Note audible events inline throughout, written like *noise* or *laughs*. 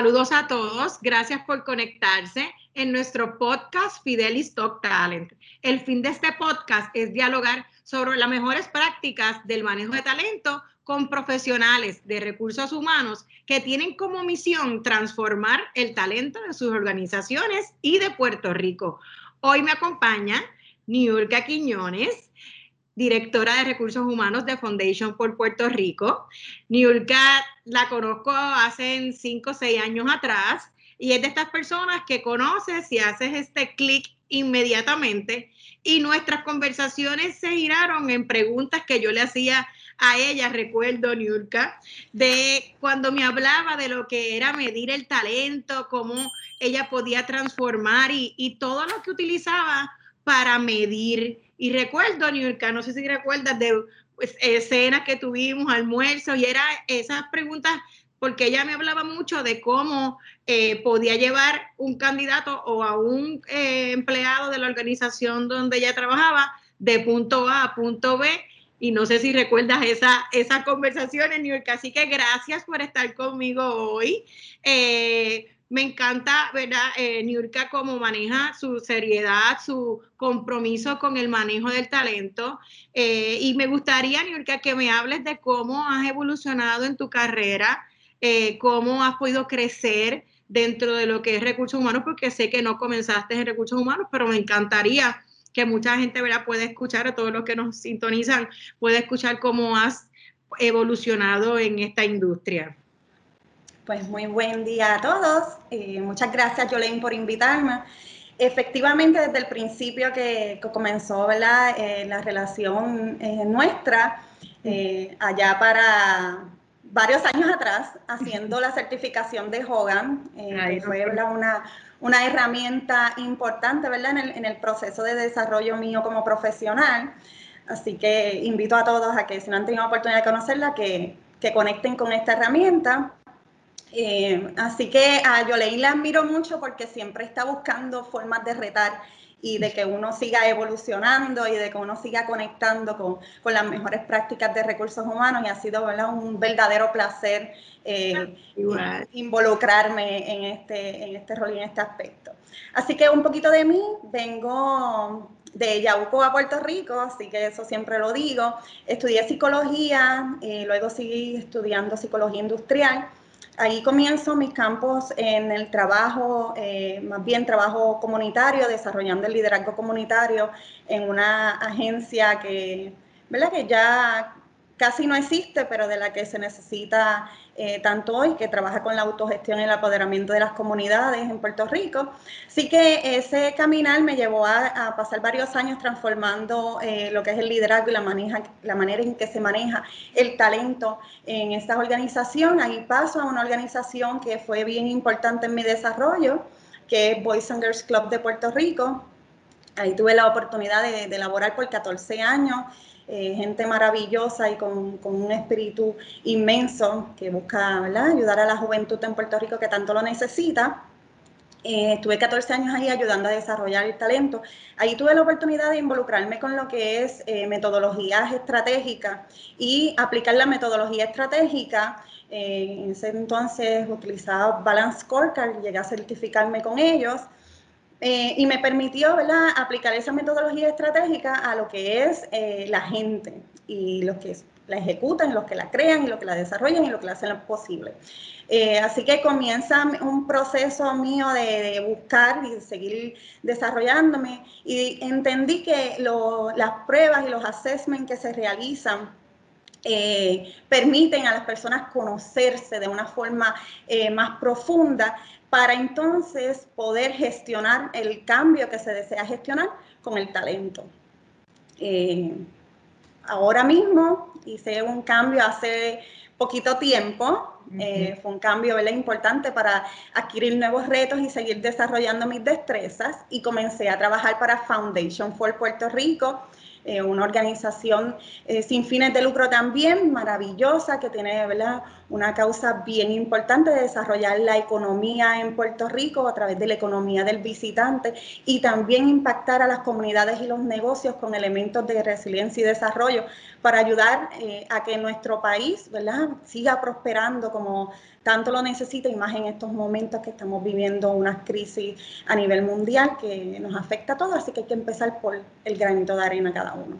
Saludos a todos, gracias por conectarse en nuestro podcast Fidelis Talk Talent. El fin de este podcast es dialogar sobre las mejores prácticas del manejo de talento con profesionales de recursos humanos que tienen como misión transformar el talento de sus organizaciones y de Puerto Rico. Hoy me acompaña Niurka Quiñones, directora de recursos humanos de Foundation por Puerto Rico. Niurka la conozco hace cinco o seis años atrás y es de estas personas que conoces y haces este clic inmediatamente y nuestras conversaciones se giraron en preguntas que yo le hacía a ella, recuerdo, Niurka, de cuando me hablaba de lo que era medir el talento, cómo ella podía transformar y, y todo lo que utilizaba para medir. Y recuerdo, Niurka, no sé si recuerdas de pues, escenas que tuvimos, almuerzos, y era esas preguntas porque ella me hablaba mucho de cómo eh, podía llevar un candidato o a un eh, empleado de la organización donde ella trabajaba de punto A a punto B. Y no sé si recuerdas esa, esas conversaciones, New York. Así que gracias por estar conmigo hoy. Eh, me encanta, ¿verdad? Eh, Niurka, cómo maneja su seriedad, su compromiso con el manejo del talento. y me gustaría, Niurka, que me hables de cómo has evolucionado en tu carrera eh, cómo has podido crecer dentro de lo que es recursos humanos, porque sé que no comenzaste en recursos humanos, pero me encantaría que mucha gente ¿verdad? pueda escuchar, a todos los que nos sintonizan, pueda escuchar cómo has evolucionado en esta industria. Pues muy buen día a todos. Eh, muchas gracias, Jolene, por invitarme. Efectivamente, desde el principio que, comenzó. Eh, la relación nuestra, allá para varios años atrás haciendo la certificación de Hogan, eh, que fue una, una, herramienta importante ¿verdad? En, el, en el proceso de desarrollo mío como profesional. Así que invito a todos a que si no han tenido oportunidad de conocerla, que, que conecten con esta herramienta. Eh, así que a Yolene la admiro mucho porque siempre está buscando formas de retar y de que uno siga evolucionando y de que uno siga conectando con, con las mejores prácticas de recursos humanos y ha sido ¿verdad? un verdadero placer eh, involucrarme en este, en este rol y en este aspecto. Así que un poquito de mí, vengo de Yauco a Puerto Rico, así que eso siempre lo digo. Estudié psicología, y luego seguí estudiando psicología industrial ahí comienzo mis campos en el trabajo, eh, más bien trabajo comunitario, desarrollando el liderazgo comunitario en una agencia que, ¿verdad? que ya casi no existe, pero de la que se necesita eh, tanto hoy, que trabaja con la autogestión y el apoderamiento de las comunidades en Puerto Rico. Así que ese caminar me llevó a, pasar varios años transformando eh, lo que es el liderazgo y la, la manera en que se maneja el talento en esta organización. Ahí paso a una organización que fue bien importante en mi desarrollo, que es Boys and Girls Club de Puerto Rico. Ahí tuve la oportunidad de, de elaborar por 14 años eh, gente maravillosa y con, un espíritu inmenso que busca ayudar a la juventud en Puerto Rico que tanto lo necesita. Eh, estuve 14 años ahí ayudando a desarrollar el talento. Ahí tuve la oportunidad de involucrarme con lo que es eh, metodologías estratégicas y aplicar la metodología estratégica. en ese entonces utilizaba Balance Scorecard, llegué a certificarme con ellos. Eh, y me permitió aplicar esa metodología estratégica a lo que es eh, la gente y los que la ejecutan, los que la crean los que la desarrollan y los que la hacen posible. Eh, así que comienza un proceso mío de, buscar y seguir desarrollándome y entendí que las pruebas y los assessments que se realizan permiten a las personas conocerse de una forma más profunda, para entonces poder gestionar el cambio que se desea gestionar con el talento. Eh, ahora mismo hice un cambio hace poquito tiempo, eh, fue un cambio importante para adquirir nuevos retos y seguir desarrollando mis destrezas y comencé a trabajar para Foundation for Puerto Rico, eh, una organización eh, sin fines de lucro también, maravillosa, que tiene ¿verdad? una causa bien importante de desarrollar la economía en Puerto Rico a través de la economía del visitante y también impactar a las comunidades y los negocios con elementos de resiliencia y desarrollo para ayudar eh, a que nuestro país ¿verdad? siga prosperando como tanto lo necesita y más en estos momentos que estamos viviendo una crisis a nivel mundial que nos afecta a todos, así que hay que empezar por el granito de arena cada uno.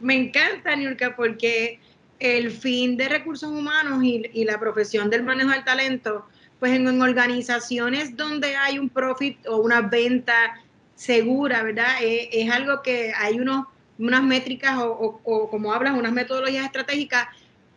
Me encanta, Niurka, porque el fin de recursos humanos y, la profesión del manejo del talento, pues en, organizaciones donde hay un profit o una venta segura, ¿verdad? Eh, es algo que hay unos, unas métricas o, o, como hablas, unas metodologías estratégicas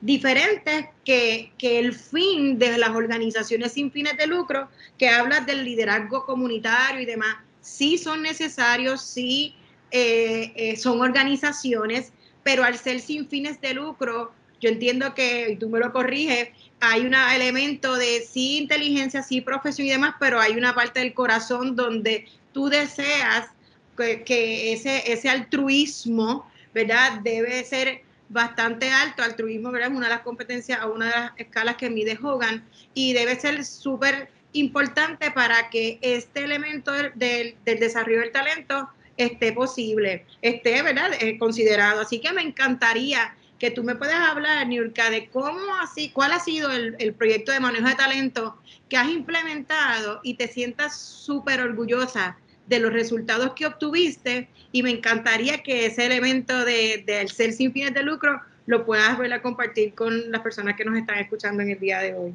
diferentes que, que, el fin de las organizaciones sin fines de lucro, que hablas del liderazgo comunitario y demás, sí son necesarios, sí eh, eh, son organizaciones, pero al ser sin fines de lucro, yo entiendo que, y tú me lo corriges, hay un elemento de sí inteligencia, sí profesión y demás, pero hay una parte del corazón donde tú deseas que, que ese, ese altruismo, ¿verdad? Debe ser bastante alto. Altruismo ¿verdad? una de las competencias o una de las escalas que mide Hogan y debe ser súper importante para que este elemento del, desarrollo del talento esté posible, esté ¿verdad? Eh, considerado. Así que me encantaría que tú me puedas hablar, Niurka, de cómo así, cuál ha sido el, el proyecto de manejo de talento que has implementado y te sientas súper orgullosa de los resultados que obtuviste y me encantaría que ese elemento del de, ser sin fines de lucro lo puedas a compartir con las personas que nos están escuchando en el día de hoy.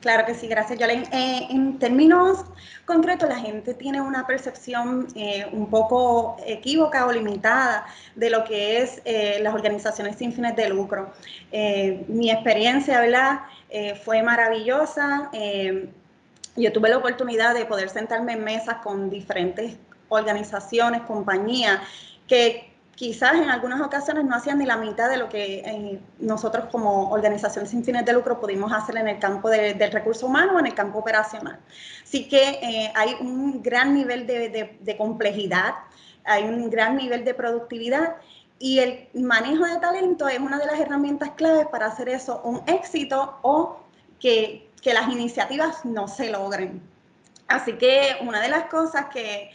Claro que sí, gracias, Yolén. Eh, en términos concretos, la gente tiene una percepción eh, un poco equívoca o limitada de lo que es eh, las organizaciones sin fines de lucro. mi experiencia, ¿verdad? fue maravillosa yo tuve la oportunidad de poder sentarme en mesas con diferentes organizaciones, compañías, que quizás en algunas ocasiones no hacían ni la mitad de lo que eh, nosotros como organización sin fines de lucro pudimos hacer en el campo del recurso humano o en el campo operacional. Así que eh, hay un gran nivel de, complejidad, hay un gran nivel de productividad y el manejo de talento es una de las herramientas claves para hacer eso un éxito o que las iniciativas no se logren. Así que una de las cosas que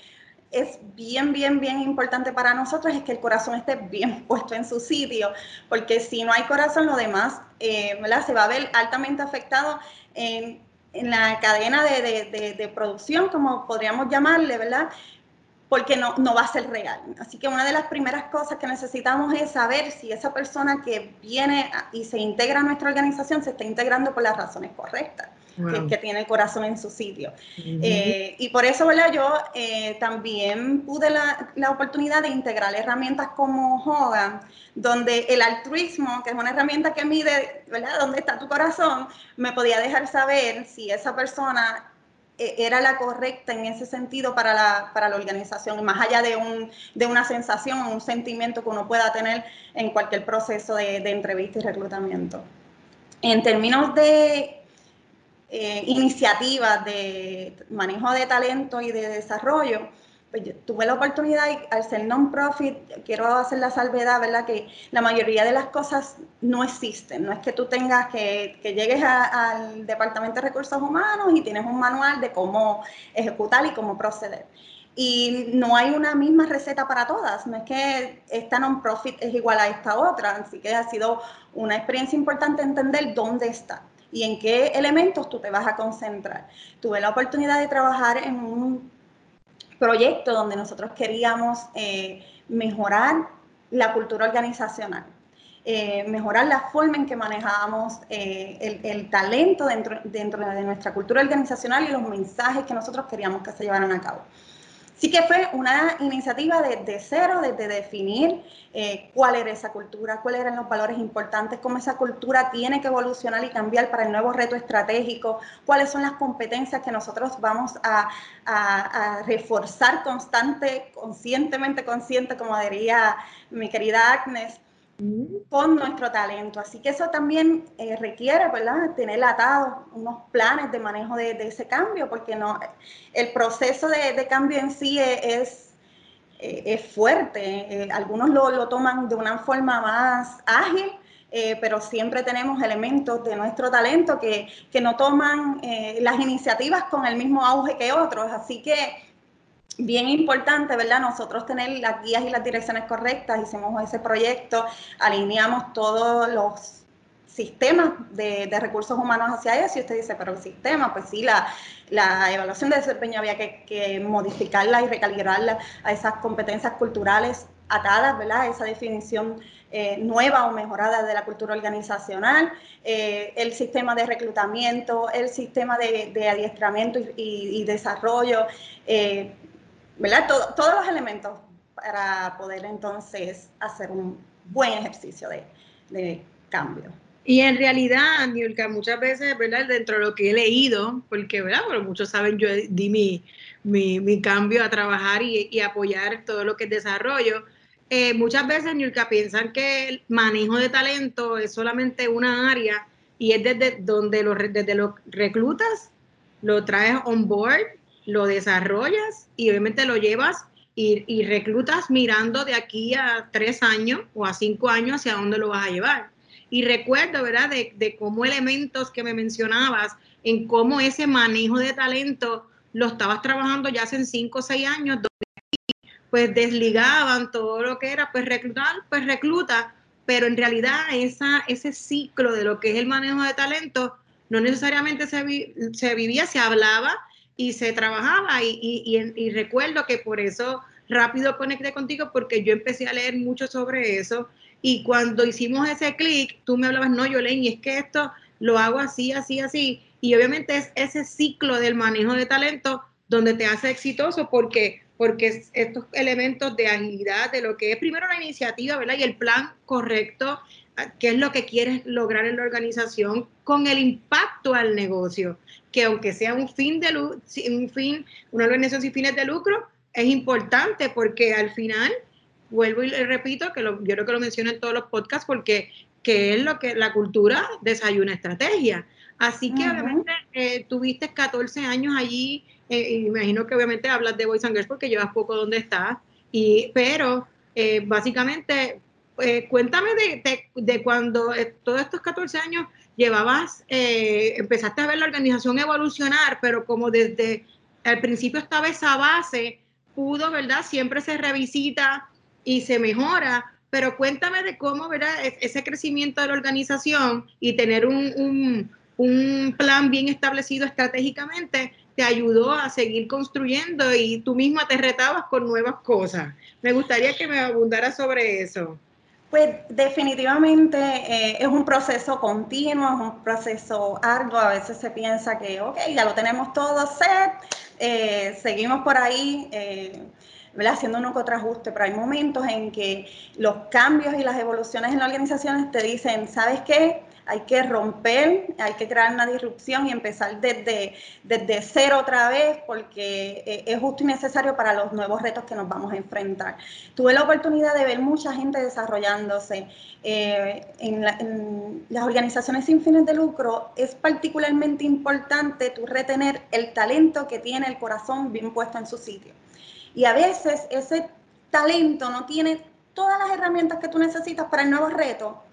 es bien, bien, bien importante para nosotros es que el corazón esté bien *laughs* puesto en su sitio, porque si no hay corazón, lo demás eh, se va a ver altamente afectado en, la cadena de, de, producción, como podríamos llamarle, ¿verdad? Porque no, no va a ser real. Así que una de las primeras cosas que necesitamos es saber si esa persona que viene y se integra a nuestra organización se está integrando por las razones correctas. Que, tiene el corazón en su sitio. Eh, y por eso, ¿verdad? Yo eh, también pude la, la, oportunidad de integrar herramientas como Hogan, donde el altruismo, que es una herramienta que mide, ¿verdad?, dónde está tu corazón, me podía dejar saber si esa persona era la correcta en ese sentido para la, para la organización, más allá de, un, de una sensación un sentimiento que uno pueda tener en cualquier proceso de, entrevista y reclutamiento. En términos de eh, iniciativas de manejo de talento y de desarrollo, pues tuve la oportunidad, y al ser non-profit, quiero hacer la salvedad, ¿verdad? Que la mayoría de las cosas no existen. No es que tú tengas que, que llegues al Departamento de Recursos Humanos y tienes un manual de cómo ejecutar y cómo proceder. Y no hay una misma receta para todas. No es que esta non-profit es igual a esta otra. Así que ha sido una experiencia importante entender dónde está y en qué elementos tú te vas a concentrar. Tuve la oportunidad de trabajar en un proyecto donde nosotros queríamos eh, mejorar la cultura organizacional, eh, mejorar la forma en que manejábamos eh, el, el, talento dentro, dentro de nuestra cultura organizacional y los mensajes que nosotros queríamos que se llevaran a cabo. Sí que fue una iniciativa desde cero, desde definir eh, cuál era esa cultura, cuáles eran los valores importantes, cómo esa cultura tiene que evolucionar y cambiar para el nuevo reto estratégico, cuáles son las competencias que nosotros vamos a, a reforzar constante, conscientemente consciente, como diría mi querida Agnes, con nuestro talento. Así que eso también eh, requiere, ¿verdad?, tener atados unos planes de manejo de, ese cambio, porque no, el proceso de, cambio en sí es, eh, es, fuerte. Eh, algunos lo, toman de una forma más ágil, pero siempre tenemos elementos de nuestro talento que, que no toman las iniciativas con el mismo auge que otros. Así que bien importante, ¿verdad? Nosotros tener las guías y las direcciones correctas, hicimos ese proyecto, alineamos todos los sistemas de, recursos humanos hacia eso y usted dice, pero el sistema, pues sí, la, evaluación de desempeño había que, modificarla y recalibrarla a esas competencias culturales atadas, ¿verdad? Esa definición eh, nueva o mejorada de la cultura organizacional, eh, el sistema de reclutamiento, el sistema de, adiestramiento y, desarrollo, eh, ¿verdad? todos los elementos para poder entonces hacer un buen ejercicio de cambio. Y en realidad, Niurka, muchas veces, ¿verdad? Dentro de lo que he leído, porque, ¿verdad? Bueno, muchos saben, yo di mi, mi, cambio a trabajar y, apoyar todo lo que es desarrollo. Eh, muchas veces, Niurka, piensan que el manejo de talento es solamente una área y es desde donde lo, desde reclutas, lo traes on board, lo desarrollas y obviamente lo llevas y, y reclutas mirando de aquí a tres años o a cinco años hacia dónde lo vas a llevar y recuerdo, ¿verdad?, de, cómo elementos que me mencionabas, en cómo ese manejo de talento lo estabas trabajando ya hace cinco o seis años, donde pues desligaban todo lo que era, pues reclutar, pues recluta, pero en realidad esa, ese ciclo de lo que es el manejo de talento no necesariamente se, se vivía, se hablaba y se trabajaba y, y, recuerdo que por eso rápido conecté contigo porque yo empecé a leer mucho sobre eso y cuando hicimos ese clic, tú me hablabas, no, Yolene, y es que esto lo hago así, así, así. Y obviamente es ese ciclo del manejo de talento donde te hace exitoso porque, porque estos elementos de agilidad, de lo que es primero la iniciativa, ¿verdad? Y el plan correcto, ah, qué es lo que quieres lograr en la organización con el impacto al negocio, que aunque sea un fin de un fin, una organización sin fines de lucro, es importante porque al final vuelvo y le repito que yo creo que lo menciono en todos los podcasts porque que es lo que la cultura desayuna estrategia. Así que obviamente eh, tuviste 14 años allí, eh, imagino que obviamente hablas de Boys and Girls porque llevas poco donde estás, y, pero eh, básicamente cuéntame de, de, cuando todos estos 14 años llevabas, empezaste a ver la organización evolucionar, pero como desde al principio estaba esa base, pudo, ¿verdad? Siempre se revisita y se mejora, pero cuéntame de cómo, ¿verdad? Ese crecimiento de la organización y tener un, plan bien establecido estratégicamente te ayudó a seguir construyendo y tú misma te retabas con nuevas cosas. Me gustaría que me abundara sobre eso. Pues definitivamente eh, es un proceso continuo, es un proceso arduo. A veces se piensa que, ok, ya lo tenemos todo set, eh, seguimos por ahí. Eh, haciendo un otro ajuste, pero hay momentos en que los cambios y las evoluciones en las organizaciones te dicen, ¿sabes qué? Hay que romper, hay que crear una disrupción y empezar desde, desde cero otra vez porque eh, es justo y necesario para los nuevos retos que nos vamos a enfrentar. Tuve la oportunidad de ver mucha gente desarrollándose eh, en, en, las organizaciones sin fines de lucro. Es particularmente importante tu retener el talento que tiene el corazón bien puesto en su sitio. Y a veces ese talento no tiene todas las herramientas que tú necesitas para el nuevo reto,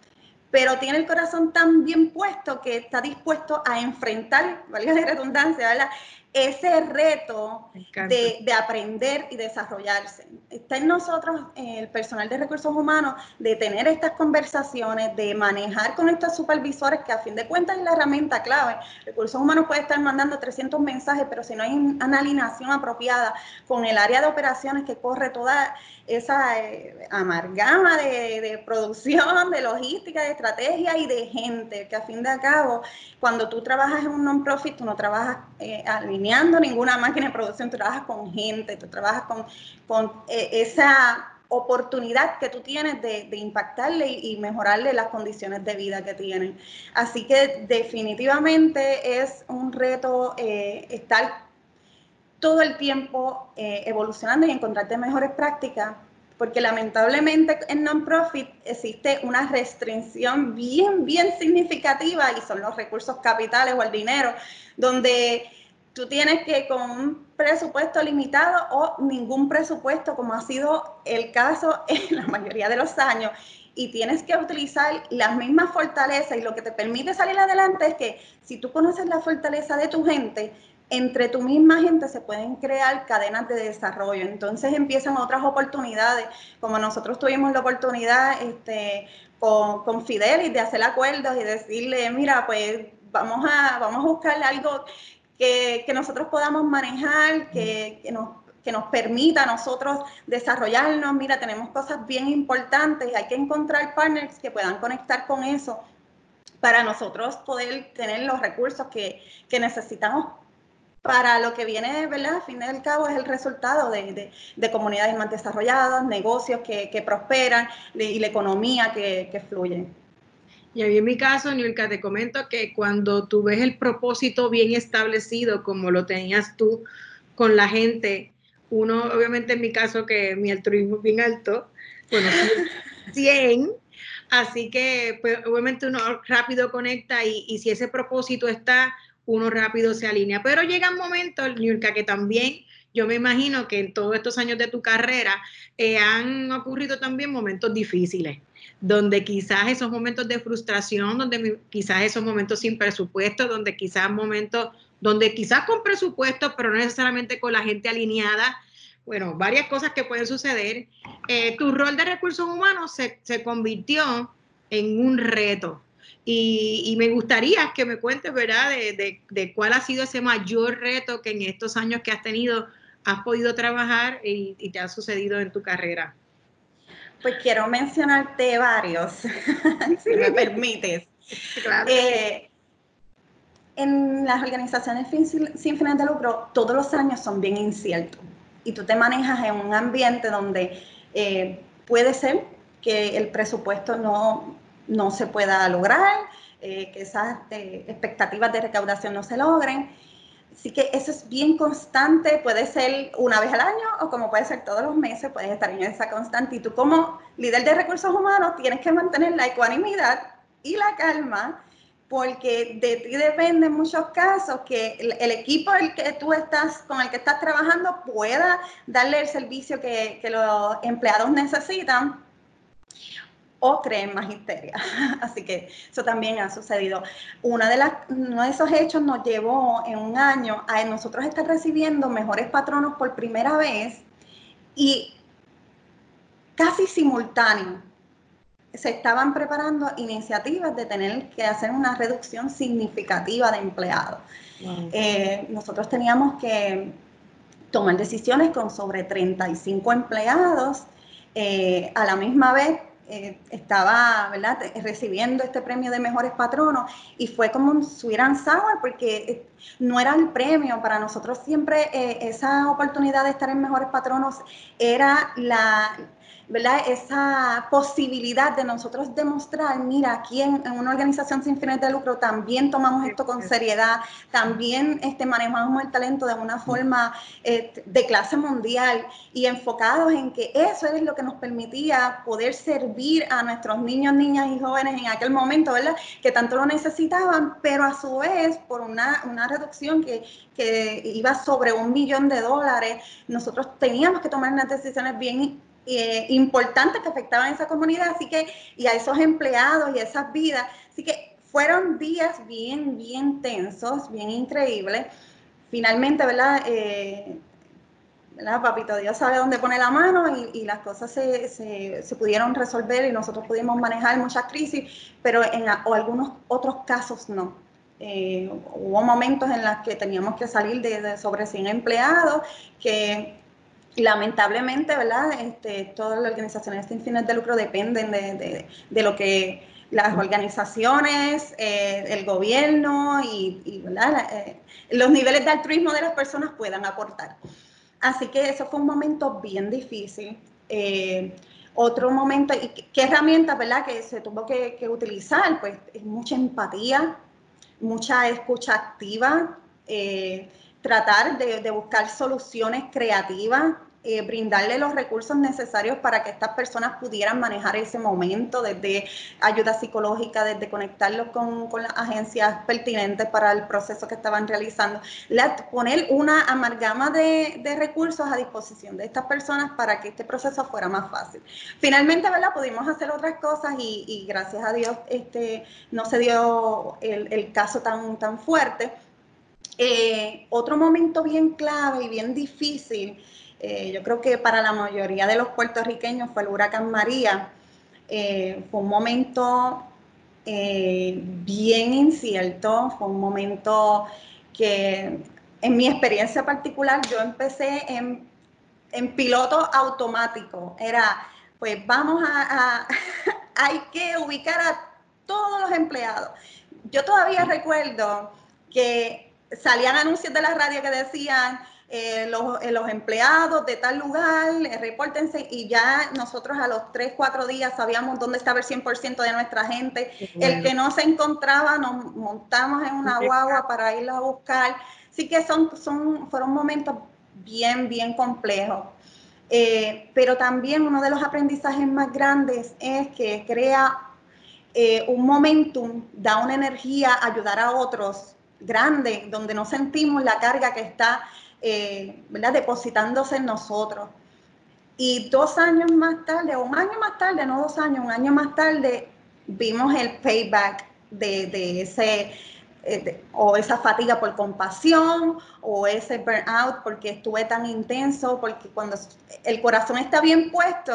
pero tiene el corazón tan bien puesto que está dispuesto a enfrentar, valga la redundancia, ¿verdad? Ese reto de, aprender y desarrollarse. Está en nosotros, el personal de recursos humanos, de tener estas conversaciones, de manejar con estos supervisores, que a fin de cuentas es la herramienta clave. Recursos humanos puede estar mandando 300 mensajes, pero si no hay una alineación apropiada con el área de operaciones que corre toda esa eh, amargama de, de, producción, de logística, de estrategia y de gente, que a fin de cabo, cuando tú trabajas en un non-profit, tú no trabajas eh, alineando ninguna máquina de producción, tú trabajas con gente, tú trabajas con, con eh, esa oportunidad que tú tienes de, impactarle y, mejorarle las condiciones de vida que tienen. Así que definitivamente es un reto estar todo el tiempo eh, evolucionando y encontrarte mejores prácticas, porque lamentablemente en non-profit existe una restricción bien, bien significativa y son los recursos capitales o el dinero, donde tú tienes que con un presupuesto limitado o ningún presupuesto, como ha sido el caso *laughs* en la mayoría de los años, y tienes que utilizar las mismas fortalezas y lo que te permite salir adelante es que si tú conoces la fortaleza de tu gente, entre tu misma gente se pueden crear cadenas de desarrollo. Entonces empiezan otras oportunidades, como nosotros tuvimos la oportunidad este, con, con Fidelis de hacer acuerdos y decirle, mira, pues vamos a, vamos a buscar algo que, nosotros podamos manejar, que, que, nos, que nos permita a nosotros desarrollarnos. Mira, tenemos cosas bien importantes hay que encontrar partners que puedan conectar con eso para nosotros poder tener los recursos que, que necesitamos para lo que viene, ¿verdad? Al fin y al cabo es el resultado de, de, comunidades más desarrolladas, negocios que, que prosperan y la economía que, que fluye. Y a mí en mi caso, Nilka, te comento que cuando tú ves el propósito bien establecido, como lo tenías tú con la gente, uno, obviamente en mi caso, que mi altruismo es bien alto, bueno, 100, *laughs* así que pues, obviamente uno rápido conecta y, y si ese propósito está, uno rápido se alinea. Pero llega un momento, Nurka, que también yo me imagino que en todos estos años de tu carrera eh, han ocurrido también momentos difíciles, donde quizás esos momentos de frustración, donde quizás esos momentos sin presupuesto, donde quizás momentos, donde quizás con presupuesto, pero no necesariamente con la gente alineada, bueno, varias cosas que pueden suceder. Eh, tu rol de recursos humanos se, se convirtió en un reto y, me gustaría que me cuentes, ¿verdad?, de, cuál ha sido ese mayor reto que en estos años que has tenido has podido trabajar y, te ha sucedido en tu carrera. Pues quiero mencionarte varios, *laughs* si me permites. *laughs* Claro. Eh, en las organizaciones sin fines de lucro, todos los años son bien inciertos y tú te manejas en un ambiente donde eh, puede ser que el presupuesto no, no se pueda lograr, eh, que esas eh, expectativas de recaudación no se logren. Así que eso es bien constante, puede ser una vez al año o como puede ser todos los meses, puedes estar en esa constante. Y tú como líder de recursos humanos tienes que mantener la ecuanimidad y la calma porque de ti depende en muchos casos que el, equipo el que tú estás, con el que estás trabajando pueda darle el servicio que, que los empleados necesitan o creen más histeria. *laughs* Así que eso también ha sucedido. Una de las, uno de esos hechos nos llevó en un año a nosotros estar recibiendo mejores patronos por primera vez y casi simultáneo se estaban preparando iniciativas de tener que hacer una reducción significativa de empleados. Eh, nosotros teníamos que tomar decisiones con sobre 35 empleados. Eh, a la misma vez eh, estaba ¿verdad? recibiendo este premio de mejores patronos y fue como un sweet and sour porque eh, no era el premio, para nosotros siempre eh, esa oportunidad de estar en mejores patronos era la, ¿verdad? Esa posibilidad de nosotros demostrar, mira, aquí en, una organización sin fines de lucro también tomamos esto con seriedad, también este, manejamos el talento de una forma eh, de clase mundial y enfocados en que eso es lo que nos permitía poder servir a nuestros niños, niñas y jóvenes en aquel momento, ¿verdad? Que tanto lo necesitaban, pero a su vez, por una, una reducción que, que iba sobre un millón de dólares, nosotros teníamos que tomar unas decisiones bien eh, importantes que afectaban a esa comunidad, así que, y a esos empleados y a esas vidas. Así que fueron días bien, bien tensos, bien increíbles. Finalmente, ¿verdad? Eh, ¿verdad? Papito Dios sabe dónde pone la mano y, las cosas se, se, pudieron resolver y nosotros pudimos manejar muchas crisis, pero en algunos otros casos no. Eh, hubo momentos en los que teníamos que salir de, de sobre 100 empleados, que lamentablemente, ¿verdad? Este, todas las organizaciones sin fines de lucro dependen de, de, lo que las organizaciones, eh, el gobierno y, ¿verdad? Eh, los niveles de altruismo de las personas puedan aportar. Así que eso fue un momento bien difícil. Eh, otro momento, y qué herramientas, ¿verdad? Que se tuvo que, que utilizar, pues mucha empatía, mucha escucha activa, tratar de, de, buscar soluciones creativas, eh, brindarle los recursos necesarios para que estas personas pudieran manejar ese momento, desde ayuda psicológica, desde conectarlos con, con las agencias pertinentes para el proceso que estaban realizando, poner una amalgama de, de, recursos a disposición de estas personas para que este proceso fuera más fácil. Finalmente, ¿verdad? Pudimos hacer otras cosas y, y gracias a Dios este, no se dio el, el caso tan, tan fuerte Eh, otro momento bien clave y bien difícil, eh, yo creo que para la mayoría de los puertorriqueños fue el huracán María. fue un momento bien incierto, fue un momento que en mi experiencia particular yo empecé en piloto automático. Era, pues vamos a, *laughs* hay que ubicar a todos los empleados. Yo todavía recuerdo que salían anuncios de la radio que decían, eh, los, eh, los, empleados de tal lugar, eh, repórtense y ya nosotros a los 3, 4 días sabíamos dónde estaba el 100% de nuestra gente. El que no se encontraba nos montamos en una guagua para irla a buscar. Así que son, son, fueron momentos bien, bien complejos. pero también uno de los aprendizajes más grandes es que crea un momentum, da una energía, ayudar a otros grande, donde no sentimos la carga que está eh, ¿verdad? depositándose en nosotros. Y dos años más tarde, o un año más tarde, no dos años, un año más tarde, vimos el payback de, ese, eh, o esa fatiga por compasión, o ese burnout porque estuve tan intenso, porque cuando el corazón está bien puesto,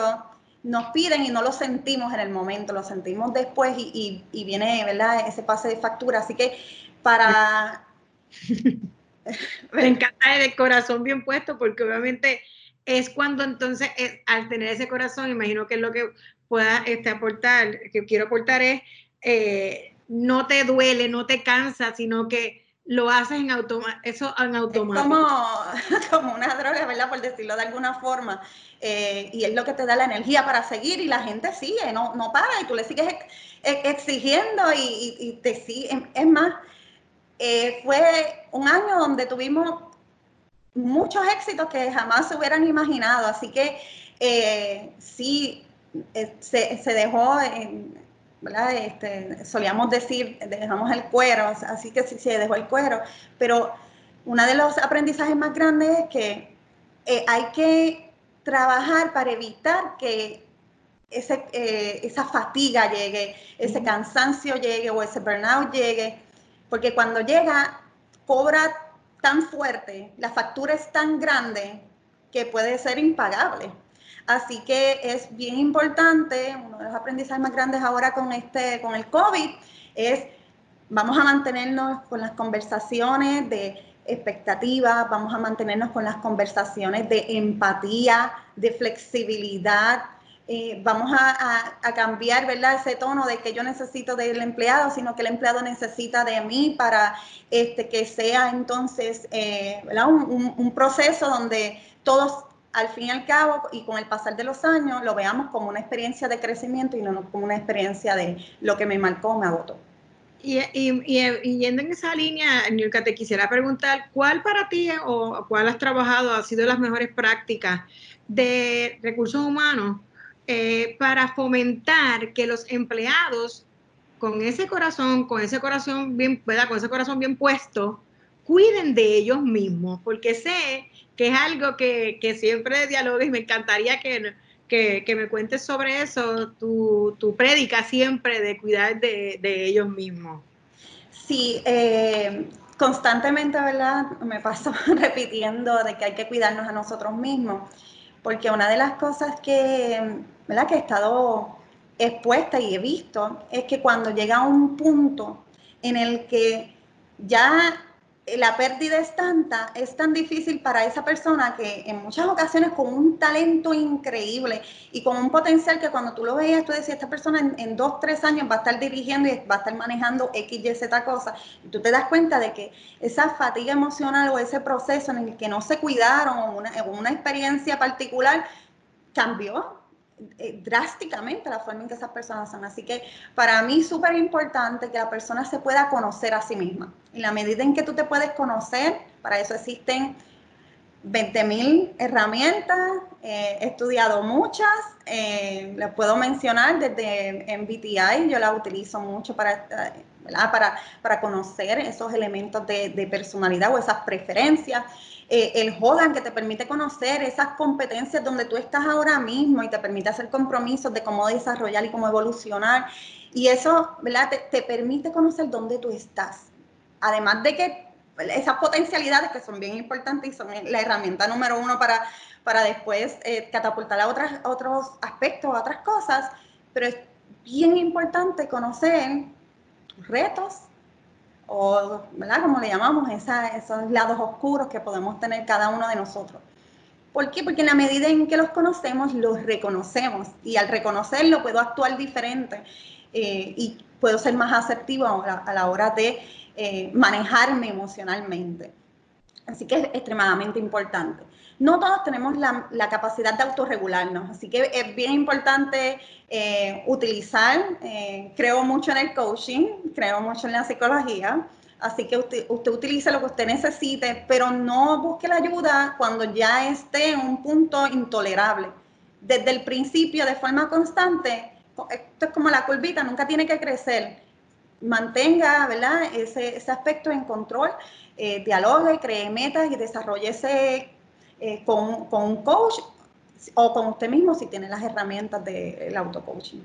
nos piden y no lo sentimos en el momento, lo sentimos después y, y viene ¿verdad? ese pase de factura. Así que para *laughs* *laughs* Me encanta el corazón bien puesto porque obviamente es cuando entonces al tener ese corazón, imagino que es lo que pueda este, aportar, que quiero aportar es, eh, no te duele, no te cansa, sino que lo haces en automático, eso en automático. Como, *laughs* como una droga, ¿verdad? Por decirlo de alguna forma. Eh, y es lo que te da la energía para seguir y la gente sigue, no, no para y tú le sigues exigiendo y, y te sigue. Es más, eh, fue un año donde tuvimos muchos éxitos que jamás se hubieran imaginado, así que eh, sí, eh, se, dejó, ¿verdad? Este, solíamos decir, dejamos el cuero, así que sí se dejó el cuero, pero uno de los aprendizajes más grandes es que hay que trabajar para evitar que ese, esa fatiga llegue, ese cansancio llegue o ese burnout llegue, porque cuando llega, cobra tan fuerte, la factura es tan grande que puede ser impagable. Así que es bien importante, uno de los aprendizajes más grandes ahora con, este, con el COVID es, vamos a mantenernos con las conversaciones de expectativas, vamos a mantenernos con las conversaciones de empatía, de flexibilidad, eh, vamos a, cambiar, ¿verdad? Ese tono de que yo necesito del empleado, sino que el empleado necesita de mí para este, que sea entonces, eh, Un, un, proceso donde todos al fin y al cabo y con el pasar de los años lo veamos como una experiencia de crecimiento y no como una experiencia de lo que me marcó, me agotó. Y, y, yendo en esa línea, Nilka, te quisiera preguntar, ¿cuál para ti o cuál has trabajado ha sido las mejores prácticas de recursos humanos eh, para fomentar que los empleados con ese corazón, con ese corazón bien, ¿verdad? Con ese corazón bien puesto, cuiden de ellos mismos, porque sé que es algo que, siempre dialogo y me encantaría que, que, me cuentes sobre eso, tu, tu prédica siempre de cuidar de, ellos mismos. Sí, eh, constantemente, ¿verdad? Me paso *laughs* repitiendo de que hay que cuidarnos a nosotros mismos, porque una de las cosas que ¿verdad? que he estado expuesta y he visto, es que cuando llega un punto en el que ya la pérdida es tanta, es tan difícil para esa persona que en muchas ocasiones con un talento increíble y con un potencial que cuando tú lo veías, tú decías, esta persona en, dos, tres años va a estar dirigiendo y va a estar manejando X, Y, Z cosa. Y tú te das cuenta de que esa fatiga emocional o ese proceso en el que no se cuidaron o una, una experiencia particular cambió eh, drásticamente la forma en que esas personas son. Así que para mí es súper importante que la persona se pueda conocer a sí misma. Y la medida en que tú te puedes conocer, para eso existen 20.000 herramientas, eh, he estudiado muchas, eh, les puedo mencionar desde MBTI, yo la utilizo mucho para, para, para conocer esos elementos de, de personalidad o esas preferencias. Eh, el Hogan que te permite conocer esas competencias donde tú estás ahora mismo y te permite hacer compromisos de cómo desarrollar y cómo evolucionar. Y eso, ¿verdad? Te, permite conocer dónde tú estás. Además de que esas potencialidades que son bien importantes y son la herramienta número uno para, para después eh, catapultar a, otras, otros aspectos, a otras cosas, pero es bien importante conocer retos o, ¿verdad? Como le llamamos, esos lados oscuros que podemos tener cada uno de nosotros. ¿Por qué? Porque en la medida en que los conocemos, los reconocemos y al reconocerlo puedo actuar diferente eh, y puedo ser más asertivo a la, hora de eh, manejarme emocionalmente. Así que es extremadamente importante. No todos tenemos la, capacidad de autorregularnos, así que es bien importante eh, utilizar, creo mucho en el coaching, creo mucho en la psicología, Así que usted, usted utilice lo que usted necesite, pero no busque la ayuda cuando ya esté en un punto intolerable. Desde el principio, de forma constante, esto es como la curvita, nunca tiene que crecer. Mantenga ¿verdad? Ese, ese aspecto en control, eh, dialogue, cree metas y desarrollese eh, con, con, un coach o con usted mismo si tiene las herramientas del auto-coaching.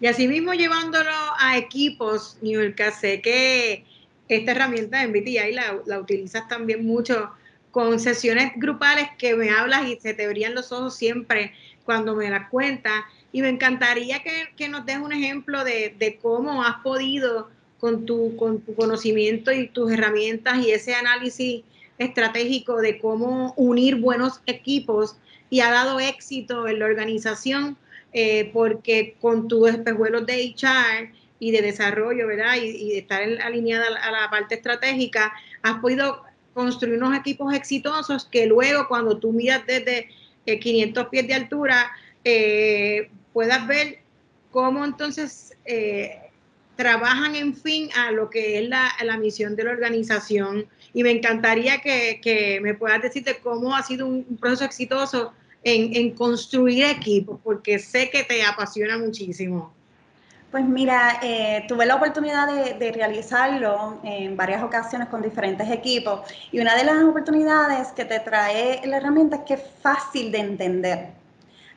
Y asimismo llevándolo a equipos, Niurka, sé que esta herramienta de MBTI la, la utilizas también mucho con sesiones grupales que me hablas y se te brillan los ojos siempre cuando me das cuenta. Y me encantaría que, nos des un ejemplo de, cómo has podido con tu, con tu conocimiento y tus herramientas y ese análisis estratégico de cómo unir buenos equipos y ha dado éxito en la organización, eh, porque con tus espejuelos de HR y de desarrollo, ¿verdad? Y, de estar alineada a la parte estratégica, has podido construir unos equipos exitosos que luego cuando tú miras desde 500 eh, pies de altura, eh, puedas ver cómo entonces eh, trabajan en fin a lo que es la, misión de la organización. Y me encantaría que, me puedas decir de cómo ha sido un, proceso exitoso en, en construir equipos, porque sé que te apasiona muchísimo. Pues mira, eh, tuve la oportunidad de, realizarlo en varias ocasiones con diferentes equipos y una de las oportunidades que te trae la herramienta es que es fácil de entender.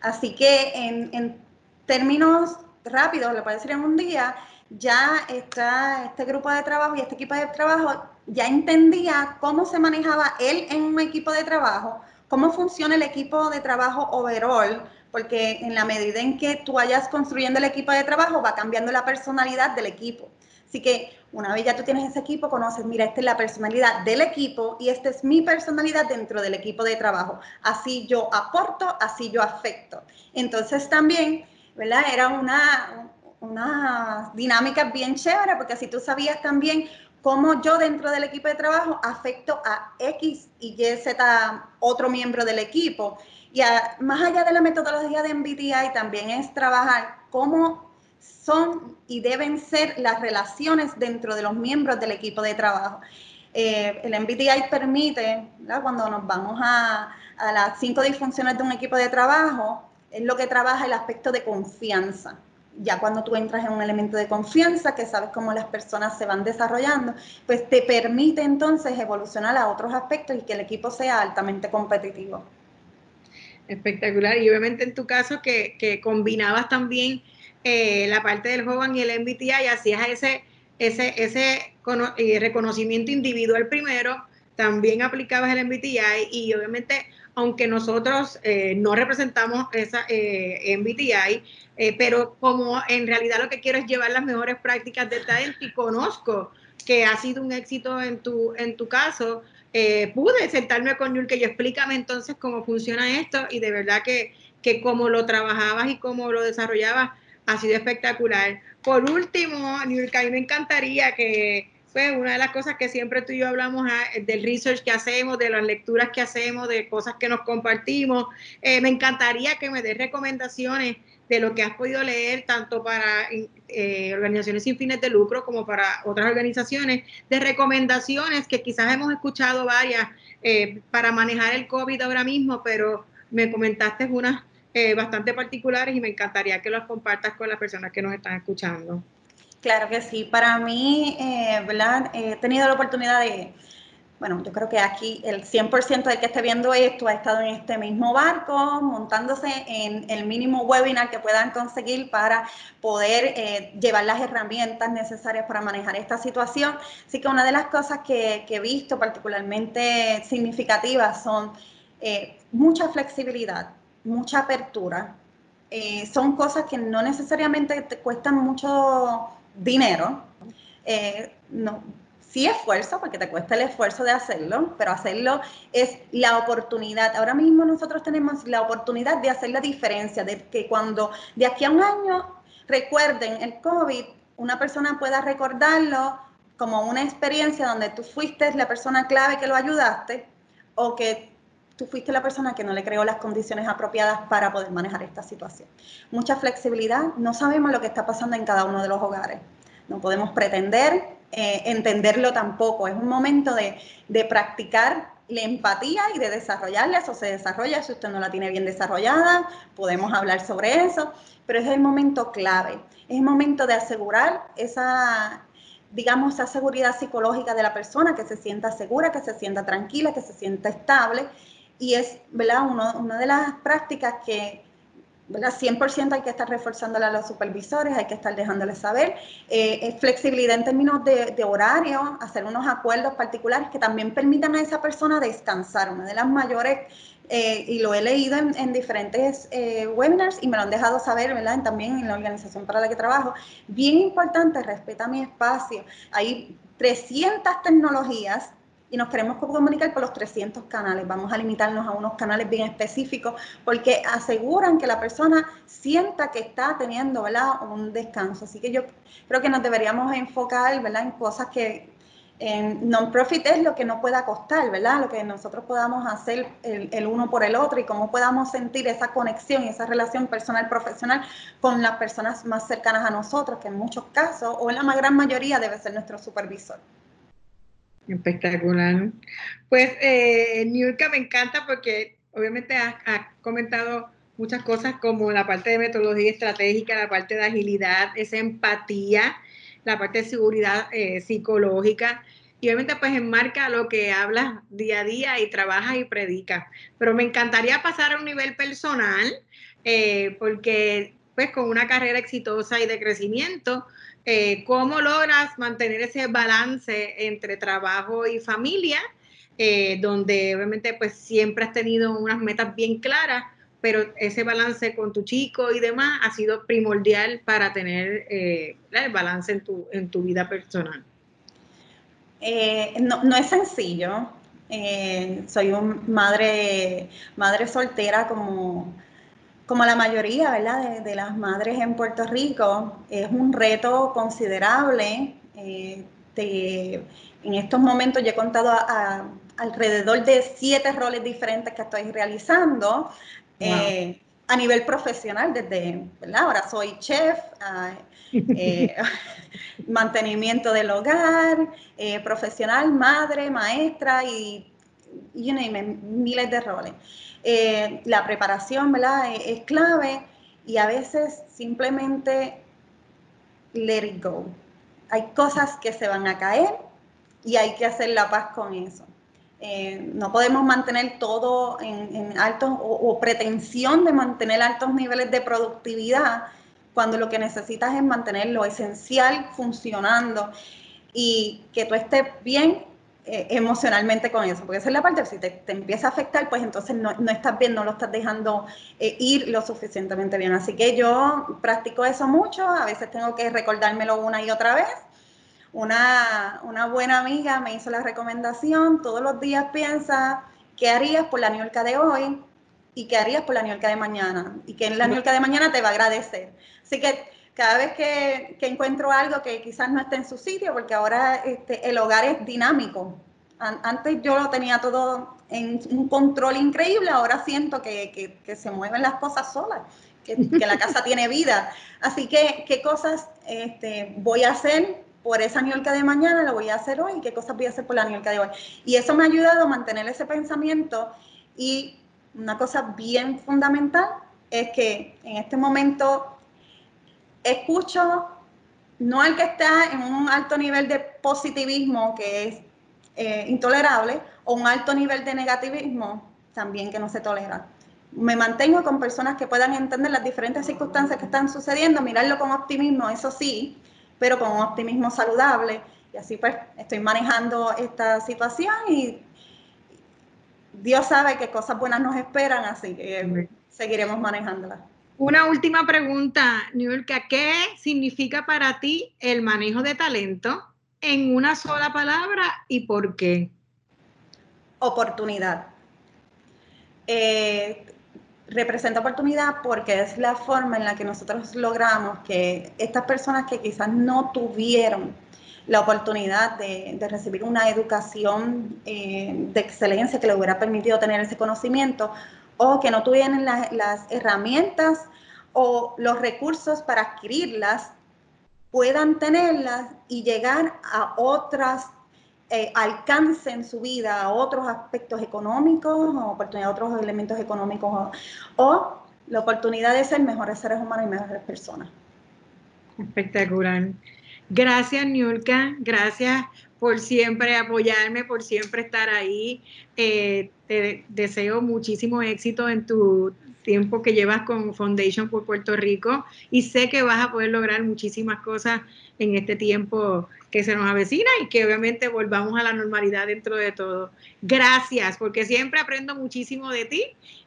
Así que en, términos rápidos, le puedo decir en un día, ya está este grupo de trabajo y este equipo de trabajo ya entendía cómo se manejaba él en un equipo de trabajo, cómo funciona el equipo de trabajo overall, porque en la medida en que tú vayas construyendo el equipo de trabajo, va cambiando la personalidad del equipo. Así que una vez ya tú tienes ese equipo, conoces, mira, esta es la personalidad del equipo y esta es mi personalidad dentro del equipo de trabajo. Así yo aporto, así yo afecto. Entonces también, ¿verdad? Era una, una dinámica bien chévere porque así tú sabías también cómo yo dentro del equipo de trabajo afecto a X y Y, Z, otro miembro del equipo. Y más allá de la metodología de MBTI, también es trabajar cómo son y deben ser las relaciones dentro de los miembros del equipo de trabajo. Eh, el MBTI permite, cuando nos vamos a, a las cinco disfunciones de un equipo de trabajo, es lo que trabaja el aspecto de confianza ya cuando tú entras en un elemento de confianza, que sabes cómo las personas se van desarrollando, pues te permite entonces evolucionar a otros aspectos y que el equipo sea altamente competitivo. Espectacular. Y obviamente en tu caso que, combinabas también eh, la parte del joven y el MBTI y hacías ese, ese, ese eh, reconocimiento individual primero, también aplicabas el MBTI y obviamente aunque nosotros eh, no representamos esa MBTI, pero como en realidad lo que quiero es llevar las mejores prácticas de talento y conozco que ha sido un éxito en tu, en tu caso, eh, pude sentarme con Yulke y explícame entonces cómo funciona esto y de verdad que, que como lo trabajabas y cómo lo desarrollabas ha sido espectacular. Por último, Yulka, a mí me encantaría que fue una de las cosas que siempre tú y yo hablamos ah, del research que hacemos, de las lecturas que hacemos, de cosas que nos compartimos. Eh, me encantaría que me des recomendaciones de lo que has podido leer tanto para eh, organizaciones sin fines de lucro como para otras organizaciones, de recomendaciones que quizás hemos escuchado varias eh, para manejar el COVID ahora mismo, pero me comentaste unas eh, bastante particulares y me encantaría que las compartas con las personas que nos están escuchando. Claro que sí, para mí, ¿verdad? He tenido la oportunidad de bueno, yo creo que aquí el 100% del que esté viendo esto ha estado en este mismo barco, montándose en el mínimo webinar que puedan conseguir para poder eh, llevar las herramientas necesarias para manejar esta situación. Así que una de las cosas que, he visto particularmente significativas son eh, mucha flexibilidad, mucha apertura. Eh, son cosas que no necesariamente te cuestan mucho dinero. no, sí esfuerzo, porque te cuesta el esfuerzo de hacerlo, pero hacerlo es la oportunidad. Ahora mismo nosotros tenemos la oportunidad de hacer la diferencia, de que cuando de aquí a un año recuerden el COVID, una persona pueda recordarlo como una experiencia donde tú fuiste la persona clave que lo ayudaste o que tú fuiste la persona que no le creó las condiciones apropiadas para poder manejar esta situación. Mucha flexibilidad, no sabemos lo que está pasando en cada uno de los hogares. No podemos pretender eh, entenderlo tampoco. Es un momento de, practicar la empatía y de desarrollarla. Eso se desarrolla si usted no la tiene bien desarrollada, podemos hablar sobre eso, pero es el momento clave. Es el momento de asegurar esa, digamos, esa seguridad psicológica de la persona, que se sienta segura, que se sienta tranquila, que se sienta estable. Y es, ¿verdad? una de las prácticas que, ¿verdad? 100% hay que estar reforzándole a los supervisores, hay que estar dejándoles saber. Eh, flexibilidad en términos de, horario, hacer unos acuerdos particulares que también permitan a esa persona descansar. Una de las mayores, eh, y lo he leído en, diferentes eh, webinars y me lo han dejado saber, ¿verdad? También en la organización para la que trabajo. Bien importante, respeta mi espacio. Hay 300 tecnologías y nos queremos comunicar por los 300 canales. Vamos a limitarnos a unos canales bien específicos porque aseguran que la persona sienta que está teniendo un descanso. Así que yo creo que nos deberíamos enfocar en cosas que en non-profit es lo que no pueda costar, ¿verdad? Lo que nosotros podamos hacer el, el, uno por el otro y cómo podamos sentir esa conexión y esa relación personal-profesional con las personas más cercanas a nosotros, que en muchos casos, o en la gran mayoría, debe ser nuestro supervisor. Espectacular. Pues, eh, me encanta porque obviamente has, comentado muchas cosas como la parte de metodología estratégica, la parte de agilidad, esa empatía, la parte de seguridad eh, psicológica. Y obviamente pues enmarca lo que hablas día a día y trabajas y predicas. Pero me encantaría pasar a un nivel personal, eh, porque pues con una carrera exitosa y de crecimiento, eh, ¿cómo logras mantener ese balance entre trabajo y familia? Eh, donde obviamente pues siempre has tenido unas metas bien claras, pero ese balance con tu chico y demás ha sido primordial para tener eh, el balance en tu, en tu vida personal. no, no, es sencillo. soy una madre, madre soltera como como la mayoría ¿verdad? De, las madres en Puerto Rico, es un reto considerable. Eh, en estos momentos yo he contado alrededor de siete roles diferentes que estoy realizando eh, a nivel profesional, desde, ¿verdad? Ahora soy chef, ah, eh, *laughs* mantenimiento del hogar, profesional, madre, maestra y, y miles de roles. Eh, la preparación. Es, es, clave y a veces simplemente let it go. Hay cosas que se van a caer y hay que hacer la paz con eso. Eh, no podemos mantener todo en, altos o, pretensión de mantener altos niveles de productividad cuando lo que necesitas es mantener lo esencial funcionando y que tú estés bien eh, emocionalmente con eso, porque esa es la parte, si te, empieza a afectar, pues entonces no, estás bien, no lo estás dejando eh, ir lo suficientemente bien. Así que yo practico eso mucho, a veces tengo que recordármelo una y otra vez. Una, una buena amiga me hizo la recomendación, todos los días piensa qué harías por la Niolca de hoy y qué harías por la Niolca de mañana, y que en la Niolca de mañana te va a agradecer. Así que cada vez que, encuentro algo que quizás no esté en su sitio, porque ahora este, el hogar es dinámico. antes yo lo tenía todo en un control increíble, ahora siento que, se mueven las cosas solas, que, la casa *laughs* tiene vida. Así que, ¿qué cosas este, voy a hacer por esa niolca de mañana? Lo voy a hacer hoy, ¿qué cosas voy a hacer por la niolca de hoy? Y eso me ha ayudado a mantener ese pensamiento y una cosa bien fundamental es que en este momento escucho no al que está en un alto nivel de positivismo, que es eh, intolerable o un alto nivel de negativismo también que no se tolera. Me mantengo con personas que puedan entender las diferentes circunstancias que están sucediendo, mirarlo con optimismo, eso sí, pero con un optimismo saludable. Y así pues estoy manejando esta situación y Dios sabe que cosas buenas nos esperan, así que seguiremos manejándolas. Una última pregunta, Niurka, ¿qué significa para ti el manejo de talento en una sola palabra y por qué? Oportunidad. Eh, representa oportunidad porque es la forma en la que nosotros logramos que estas personas que quizás no tuvieron la oportunidad de, recibir una educación eh, de excelencia que le hubiera permitido tener ese conocimiento, o que no tuvieran las herramientas o los recursos para adquirirlas, puedan tenerlas y llegar a otras eh, alcance en su vida, a otros aspectos económicos, o oportunidad, otros elementos económicos, o, la oportunidad de ser mejores seres humanos y mejores personas. Espectacular. Gracias, Niurka. Gracias por siempre apoyarme, por siempre estar ahí. Eh, te deseo muchísimo éxito en tu tiempo que llevas con Foundation por Puerto Rico y sé que vas a poder lograr muchísimas cosas en este tiempo que se nos avecina y que obviamente volvamos a la normalidad dentro de todo. Gracias, porque siempre aprendo muchísimo de ti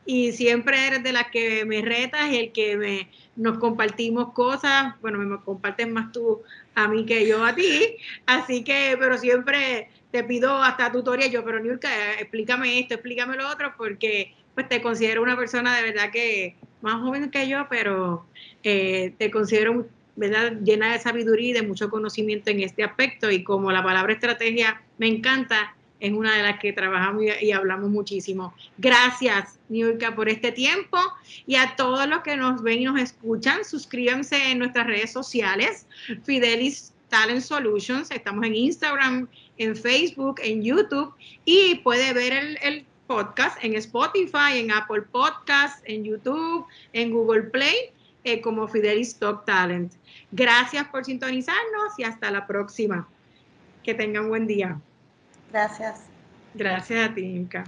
y siempre eres de las que me retas y el que me, nos compartimos cosas, bueno, me compartes más tú a mí que yo a ti, así que, pero siempre te pido hasta tutoría. Yo, pero Niurka, explícame esto, explícame lo otro, porque pues te considero una persona de verdad que más joven que yo, pero eh, te considero ¿verdad? llena de sabiduría y de mucho conocimiento en este aspecto y como la palabra estrategia me encanta, es una de las que trabajamos y, hablamos muchísimo. Gracias, Niurka, por este tiempo y a todos los que nos ven y nos escuchan, suscríbanse en nuestras redes sociales, Fidelis Talent Solutions, estamos en Instagram, en Facebook, en YouTube y puede ver el, podcast en Spotify, en Apple Podcast, en YouTube, en Google Play, eh, como Fidelis Top Talent. Gracias por sintonizarnos y hasta la próxima. Que tengan buen día. Gracias. Gracias a ti, Inca.